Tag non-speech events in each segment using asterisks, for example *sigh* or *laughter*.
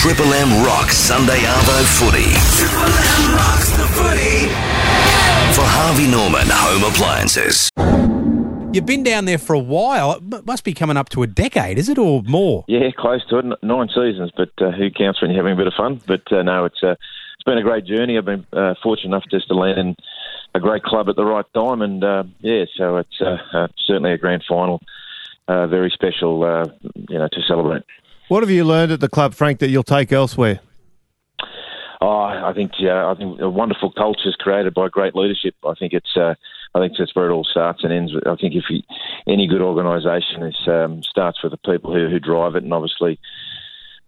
Triple M rocks Sunday Arvo footy. Triple M rocks the footy. For Harvey Norman Home Appliances. You've been down there for a while. It must be coming up to a decade, is it, or more? Yeah, close to it. Nine seasons, but uh, who counts when you're having a bit of fun? But uh, no, it's uh, it's been a great journey. I've been uh, fortunate enough just to land in a great club at the right time, and uh, yeah, so it's uh, uh, certainly a grand final, uh, very special, uh, you know, to celebrate. What have you learned at the club, Frank, that you'll take elsewhere? Oh, I think yeah, I think a wonderful culture is created by great leadership. I think it's uh, I think that's where it all starts and ends. I think if you, any good organisation is um, starts with the people who, who drive it, and obviously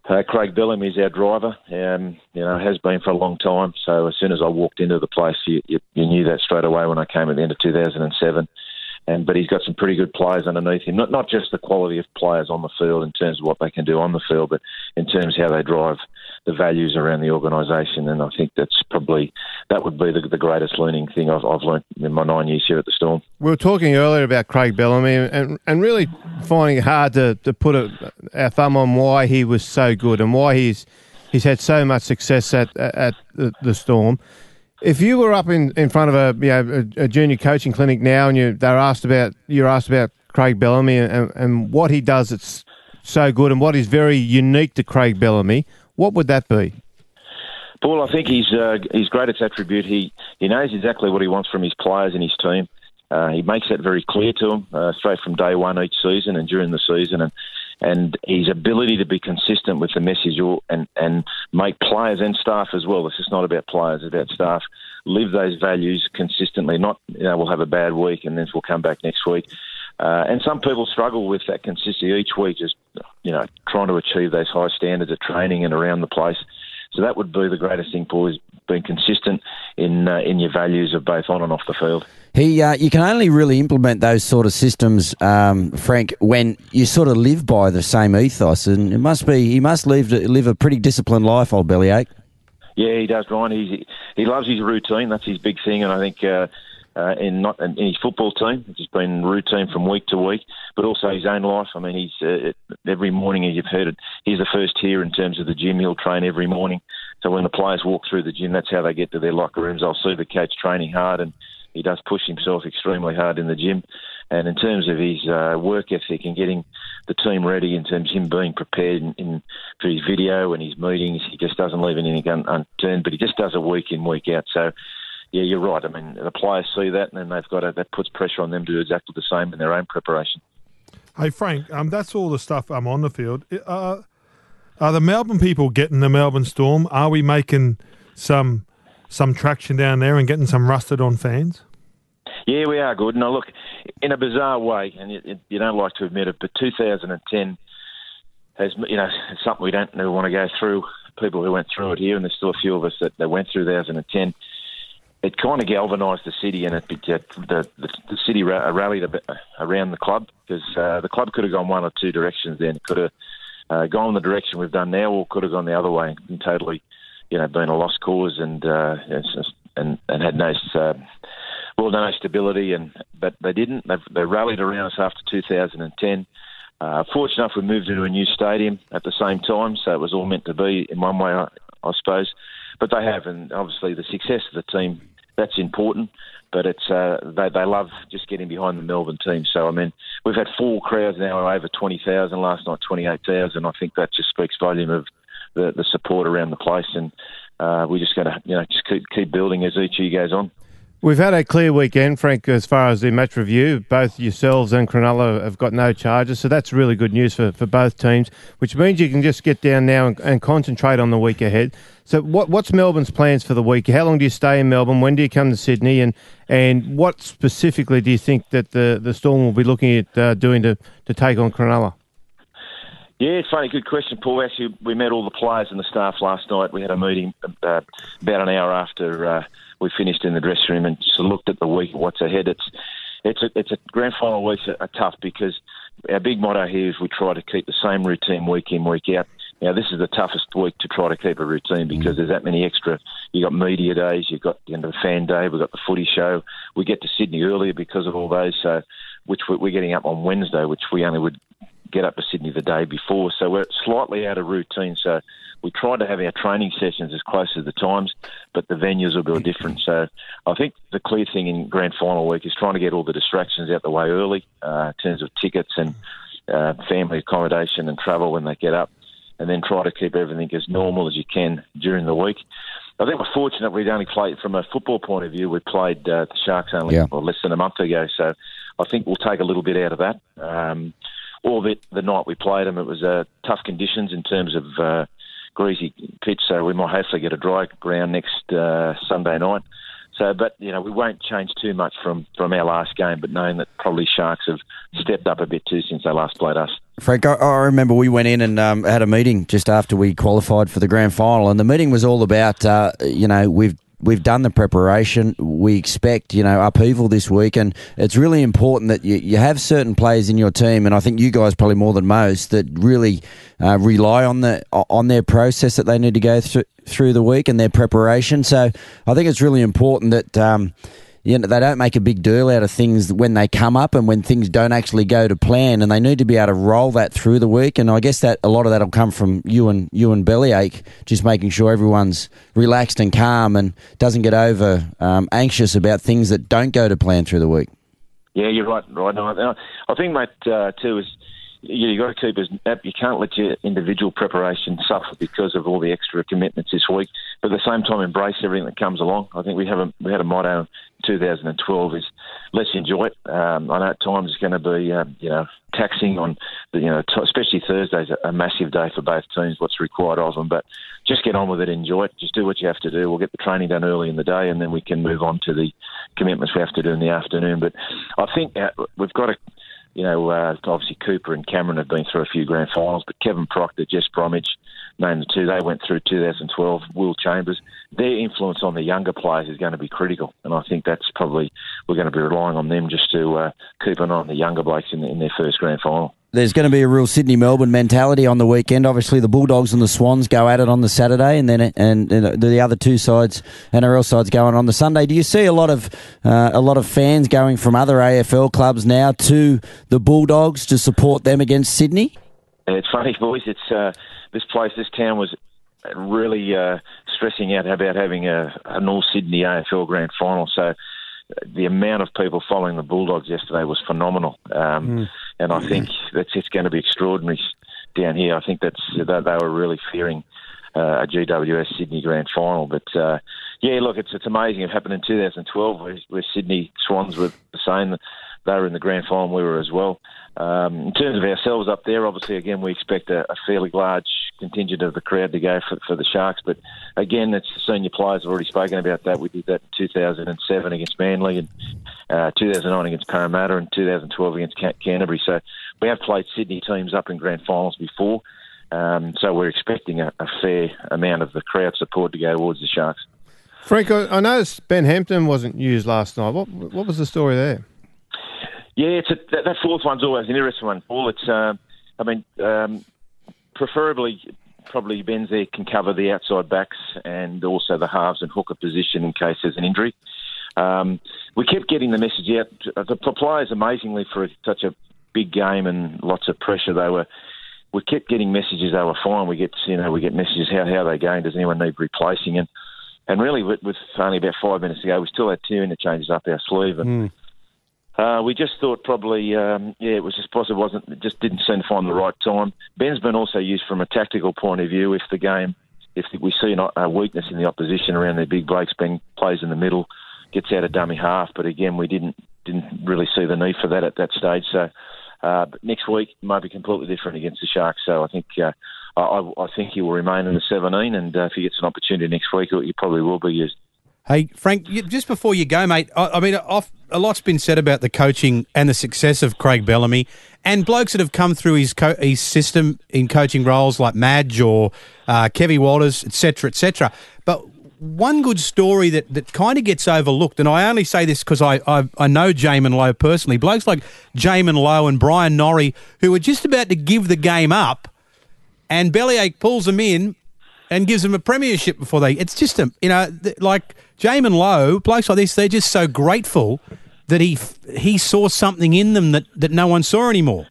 uh, Craig Bellamy is our driver. Um, you know, has been for a long time. So as soon as I walked into the place, you, you, you knew that straight away when I came at the end of 2007. And but he's got some pretty good players underneath him. Not not just the quality of players on the field in terms of what they can do on the field, but in terms of how they drive the values around the organisation. And I think that's probably that would be the, the greatest learning thing I've, I've learned in my nine years here at the Storm. We were talking earlier about Craig Bellamy and, and really finding it hard to, to put a, our thumb on why he was so good and why he's he's had so much success at at the, the Storm. If you were up in, in front of a you know a, a junior coaching clinic now and you they're asked about you're asked about Craig Bellamy and, and what he does that's so good and what is very unique to Craig Bellamy, what would that be? Paul, I think he's uh, his greatest attribute. He he knows exactly what he wants from his players and his team. Uh, he makes that very clear to them uh, straight from day one each season and during the season, and and his ability to be consistent with the message and and make players and staff as well. It's just not about players; it's about staff. Live those values consistently. Not you know we'll have a bad week and then we'll come back next week. Uh, and some people struggle with that consistency each week, just you know trying to achieve those high standards of training and around the place. So that would be the greatest thing, Paul, being consistent in uh, in your values of both on and off the field. He, uh, you can only really implement those sort of systems, um, Frank, when you sort of live by the same ethos, and it must be he must live live a pretty disciplined life, old bellyache. Yeah, he does, Ryan. He's, he loves his routine. That's his big thing, and I think. Uh, uh, in not in his football team. It's just been routine from week to week, but also his own life. I mean, he's uh, every morning, as you've heard it, he's the first here in terms of the gym. He'll train every morning. So when the players walk through the gym, that's how they get to their locker rooms. I'll see the coach training hard, and he does push himself extremely hard in the gym. And in terms of his uh, work ethic and getting the team ready, in terms of him being prepared in, in, for his video and his meetings, he just doesn't leave anything un- unturned. But he just does it week in, week out. So yeah, you're right. I mean, the players see that, and then they've got to, that puts pressure on them to do exactly the same in their own preparation. Hey Frank, um, that's all the stuff I'm on the field. Uh, are the Melbourne people getting the Melbourne Storm? Are we making some some traction down there and getting some rusted on fans? Yeah, we are good. Now, look, in a bizarre way, and you, you don't like to admit it, but 2010 has, you know, something we don't ever want to go through. People who went through it here, and there's still a few of us that, that went through 2010 it kind of galvanised the city, and it, the, the the city rallied bit around the club because uh, the club could have gone one or two directions. Then it could have uh, gone the direction we've done now, or could have gone the other way and totally, you know, been a lost cause and uh, and and had no uh, well no stability. And but they didn't. They, they rallied around us after 2010. Uh, fortunate enough, we moved into a new stadium at the same time, so it was all meant to be in one way, I, I suppose. But they have, and obviously the success of the team that's important. But it's uh, they they love just getting behind the Melbourne team. So I mean, we've had four crowds now over twenty thousand. Last night twenty eight thousand. I think that just speaks volume of the the support around the place, and uh, we're just going to you know just keep keep building as each year goes on. We've had a clear weekend, Frank, as far as the match review. Both yourselves and Cronulla have got no charges, so that's really good news for, for both teams, which means you can just get down now and, and concentrate on the week ahead. So, what, what's Melbourne's plans for the week? How long do you stay in Melbourne? When do you come to Sydney? And and what specifically do you think that the, the Storm will be looking at uh, doing to, to take on Cronulla? Yeah, it's funny. Good question, Paul. Actually, we met all the players and the staff last night. We had a meeting uh, about an hour after uh, we finished in the dressing room and just looked at the week, what's ahead. It's it's a it's a grand final weeks are, are tough because our big motto here is we try to keep the same routine week in week out. Now this is the toughest week to try to keep a routine because there's that many extra. You've got media days, you've got the end of the fan day, we've got the footy show. We get to Sydney earlier because of all those, so which we're getting up on Wednesday, which we only would get up to Sydney the day before. So we're slightly out of routine. So we try to have our training sessions as close to the times, but the venues will be different. So I think the clear thing in grand final week is trying to get all the distractions out the way early uh, in terms of tickets and uh, family accommodation and travel when they get up, and then try to keep everything as normal as you can during the week. I think we're fortunate we'd only played from a football point of view. We played uh, the Sharks only Yeah. well, less than a month ago, so I think we'll take a little bit out of that. Um, albeit the night we played them, it was uh, tough conditions in terms of uh, greasy pitch, so we might hopefully get a dry ground next uh, Sunday night. So, but you know, we won't change too much from from our last game, but knowing that probably Sharks have stepped up a bit too since they last played us. Frank, I, I remember we went in and um, had a meeting just after we qualified for the grand final, and the meeting was all about, uh, you know, we've we've done the preparation. We expect, you know, upheaval this week, and it's really important that you, you have certain players in your team, and I think you guys probably more than most that really uh, rely on the on their process that they need to go through through the week and their preparation. So I think it's really important that. Um, you know, they don't make a big deal out of things when they come up and when things don't actually go to plan, and they need to be able to roll that through the week. And I guess that a lot of that will come from you and you and Bellyache, just making sure everyone's relaxed and calm and doesn't get over um, anxious about things that don't go to plan through the week. Yeah, you're right. Right. I I think, mate, uh, too is you, got to keep as you can't let your individual preparation suffer because of all the extra commitments this week. But at the same time, embrace everything that comes along. I think we have a we had a motto in 2012 is let's enjoy it. Um, I know at times it's going to be um, you know taxing on the, you know t- especially Thursday's a, a massive day for both teams. What's required of them, but just get on with it, enjoy it. Just do what you have to do. We'll get the training done early in the day, and then we can move on to the commitments we have to do in the afternoon. But I think uh, we've got to you know, uh, obviously Cooper and Cameron have been through a few grand finals, but Kevin Proctor, Jess Bromwich, name the two, they went through 2012. Will Chambers, their influence on the younger players is going to be critical, and I think that's probably we're going to be relying on them just to uh, keep an eye on the younger blokes in, in their first grand final. There's going to be a real Sydney Melbourne mentality on the weekend. Obviously, the Bulldogs and the Swans go at it on the Saturday, and then and, and the other two sides, NRL sides, going on the Sunday. Do you see a lot of uh, a lot of fans going from other AFL clubs now to the Bulldogs to support them against Sydney? It's funny, boys. It's uh, this place, this town was really uh, stressing out about having a, an all Sydney AFL grand final. So the amount of people following the Bulldogs yesterday was phenomenal, um, and I think that's it's going to be extraordinary down here. I think that's they, they were really fearing uh, a GWS Sydney Grand Final, but uh, yeah, look, it's it's amazing. It happened in 2012, where, where Sydney Swans were the same. They were in the grand final. We were as well. Um, in terms of ourselves up there, obviously, again, we expect a, a fairly large contingent of the crowd to go for, for the Sharks. But again, it's senior players have already spoken about that. We did that in 2007 against Manly, and uh, 2009 against Parramatta, and 2012 against Can- Canterbury. So we have played Sydney teams up in grand finals before. Um, so we're expecting a, a fair amount of the crowd support to go towards the Sharks. Frank, I, noticed Ben Hampton wasn't used last night. What what was the story there? Yeah, it's a, that, that fourth one's always an interesting one, Paul. It's, um, I mean, um, preferably, probably Ben's there can cover the outside backs and also the halves and hooker position in case there's an injury. Um, we kept getting the message out. The players, amazingly, for such a big game and lots of pressure, they were. We kept getting messages they were fine. We get, you know, we get messages how how they going. Does anyone need replacing? And and really, with, only about five minutes to go, we still had two interchanges up our sleeve. And uh, we just thought probably, um, yeah, it was just possible. wasn't It just didn't seem to find the right time. Ben's been also used from a tactical point of view. If the game, if we see a weakness in the opposition around their big breaks, Ben plays in the middle, gets out of dummy half. But again, we didn't didn't really see the need for that at that stage. So uh, but next week might be completely different against the Sharks. So I think. Uh, I, I think he will remain in the 17, and uh, if he gets an opportunity next week, he probably will be used. Hey, Frank, you, just before you go, mate, I, I mean, off, a lot's been said about the coaching and the success of Craig Bellamy and blokes that have come through his co- his system in coaching roles like Madge or uh, Kevy Walters, etc., etc. But one good story that, that kind of gets overlooked, and I only say this because I, I, I know Jaiman Lowe personally, blokes like Jaiman Lowe and Bryan Norrie, who were just about to give the game up, and Bellyache pulls them in and gives them a premiership before they. It's just a you know th- like Jaiman Lowe, blokes like this, they're just so grateful that he he saw something in them that, that no one saw anymore.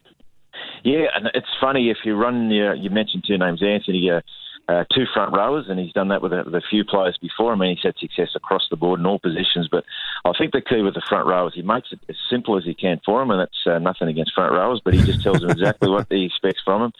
Yeah, and it's funny if you run. Uh, you mentioned two names, Anthony. Uh, uh, two front rowers, and he's done that with a, with a few players before. I mean, he's had success across the board in all positions. But I think the key with the front rowers, he makes it as simple as he can for them, and that's uh, nothing against front rowers, but he just tells them exactly what he expects from them.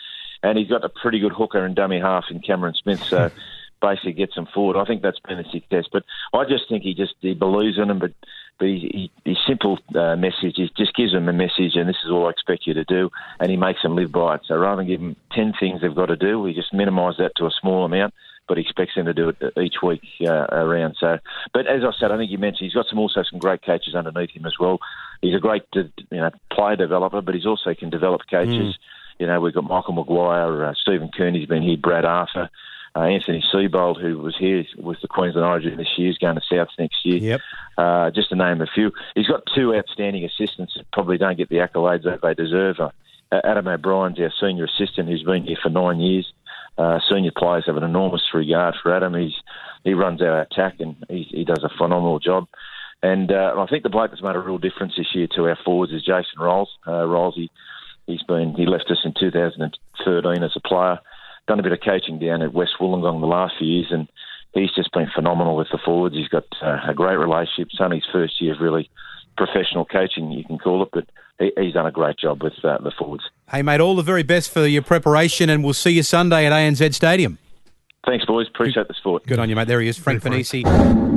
And he's got a pretty good hooker and dummy half in Cameron Smith, so *laughs* basically gets them forward. I think that's been a success. But I just think he just he believes in them, but but he, he, his simple uh, message is just gives them a message, and this is all I expect you to do, and he makes them live by it. So rather than give them ten things they've got to do, we just minimise that to a small amount. But he expects them to do it each week uh, around. So, but as I said, I think you mentioned he's got some also some great coaches underneath him as well. He's a great you know player developer, but he's also can develop coaches. Mm. You know, we've got Michael Maguire, uh, Stephen Kearney's been here, Brad Arthur. Uh, Anthony Seibold, who was here with the Queensland Origin this year, is going to South next year. Yep. Uh, just to name a few. He's got two outstanding assistants that probably don't get the accolades that they deserve. Uh, Adam O'Brien's our senior assistant, who's been here for nine years. Uh, senior players have an enormous regard for Adam. He's he runs our attack and he, he does a phenomenal job. And uh, I think the bloke that's made a real difference this year to our forwards is Jason Ryles. Uh, Ryles, he, he's been he left us in 2013 as a player done a bit of coaching down at West Wollongong the last few years, and he's just been phenomenal with the forwards. He's got uh, a great relationship. It's only his first year of really professional coaching, you can call it, but he, he's done a great job with uh, the forwards. Hey, mate, all the very best for your preparation, and we'll see you Sunday at ANZ Stadium. Thanks, boys. Appreciate good, the sport. Good on you, mate. There he is, Frank Ponissi.